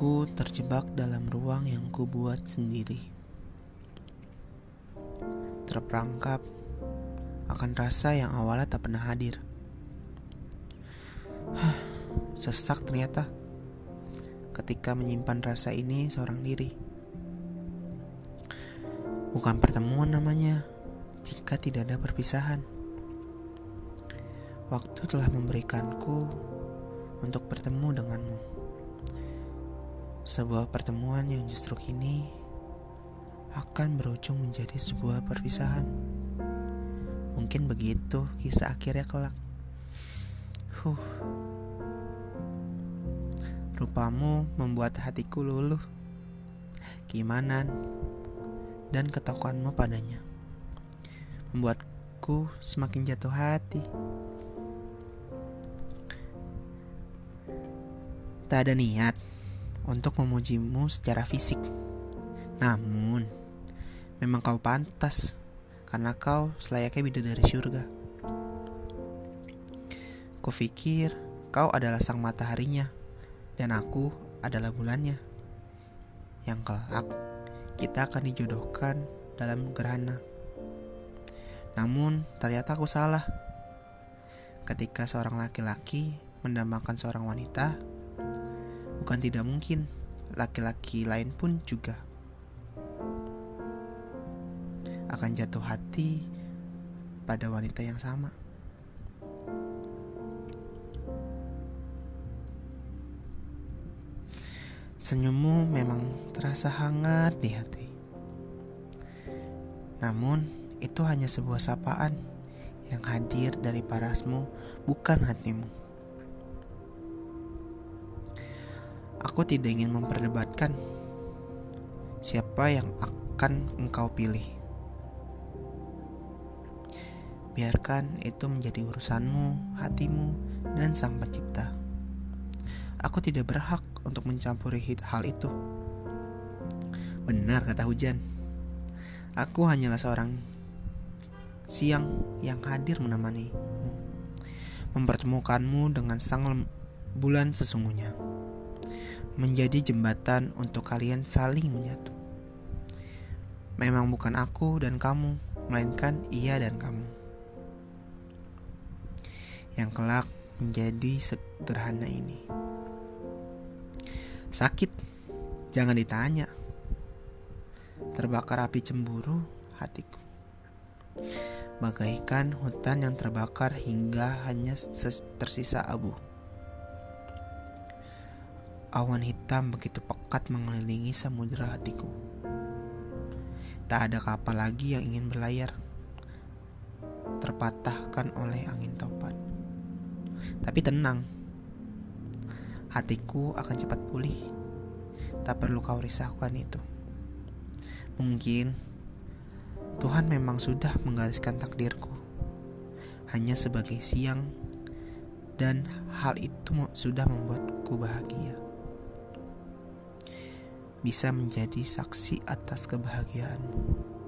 Aku terjebak dalam ruang yang kubuat sendiri. Terperangkap akan rasa yang awalnya tak pernah hadir. Sesak ternyata ketika menyimpan rasa ini seorang diri. Bukan pertemuan namanya jika tidak ada perpisahan. Waktu telah memberikanku untuk bertemu denganmu. Sebuah pertemuan yang justru kini akan berujung menjadi sebuah perpisahan. Mungkin begitu kisah akhirnya kelak. Huh. Rupamu membuat hatiku luluh. Gimana? Dan ketakuanmu padanya membuatku semakin jatuh hati. Tak ada niat untuk memujimu secara fisik. Namun, memang kau pantas karena kau selayaknya bidadari surga. Kupikir kau adalah sang mataharinya dan aku adalah bulannya. Yang kelak kita akan dijodohkan dalam gerhana. Namun ternyata aku salah. Ketika seorang laki-laki mendambakan seorang wanita, Bukan tidak mungkin, laki-laki lain pun juga akan jatuh hati pada wanita yang sama. Senyummu memang terasa hangat di hati. Namun, itu hanya sebuah sapaan yang hadir dari parasmu, bukan hatimu. Aku tidak ingin memperdebatkan siapa yang akan engkau pilih. Biarkan itu menjadi urusanmu, hatimu, dan sang pencipta. Aku tidak berhak untuk mencampuri hal itu. Benar kata hujan. Aku hanyalah seorang siang yang hadir menemanimu. Mempertemukanmu dengan sang bulan sesungguhnya menjadi jembatan untuk kalian saling menyatu. Memang bukan aku dan kamu, melainkan ia dan kamu. Yang kelak menjadi sederhana ini. Sakit, jangan ditanya. Terbakar api cemburu hatiku. Bagaikan hutan yang terbakar hingga hanya tersisa abu. Awan hitam begitu pekat mengelilingi samudera hatiku. Tak ada kapal lagi yang ingin berlayar, terpatahkan oleh angin topan. Tapi tenang, hatiku akan cepat pulih. Tak perlu kau risahkan itu. Mungkin Tuhan memang sudah menggariskan takdirku hanya sebagai siang dan hal itu sudah membuatku bahagia bisa menjadi saksi atas kebahagiaanmu.